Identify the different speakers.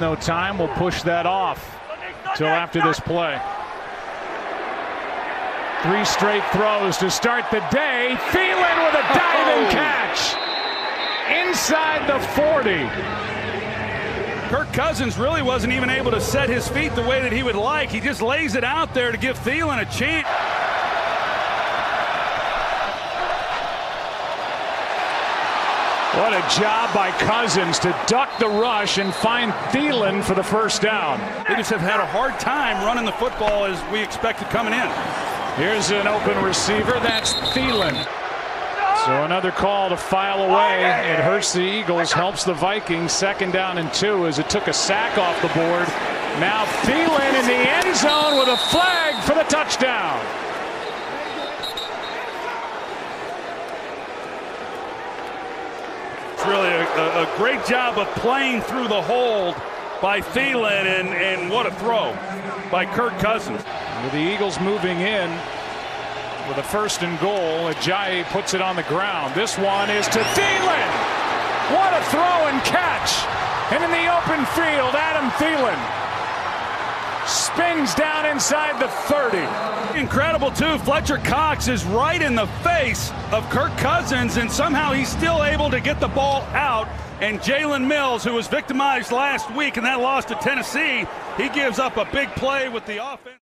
Speaker 1: No time. We'll push that off till after this play. Three straight throws to start the day. Thielen with a diving oh. catch inside the 40.
Speaker 2: Kirk Cousins really wasn't even able to set his feet the way that he would like. He just lays it out there to give Thielen a chance.
Speaker 1: What a job by Cousins to duck the rush and find Thielen for the first down.
Speaker 2: They just have had a hard time running the football as we expected coming in.
Speaker 1: Here's an open receiver. That's Thielen. So another call to file away. It hurts the Eagles, helps the Vikings. Second down and two as it took a sack off the board. Now Thielen in the end zone with a flag for the touchdown.
Speaker 2: It's really a, a, great job of playing through the hold by Thielen, and, and what a throw by Kirk Cousins.
Speaker 1: With the Eagles moving in with a first and goal, Ajayi puts it on the ground. This one is to Thielen. What a throw and catch. And in the open field, Adam Thielen spins down inside the 30.
Speaker 2: Incredible, too. Fletcher Cox is right in the face of Kirk Cousins, and somehow he's still able to get the ball out. And Jalen Mills, who was victimized last week in that loss to Tennessee, he gives up a big play with the offense.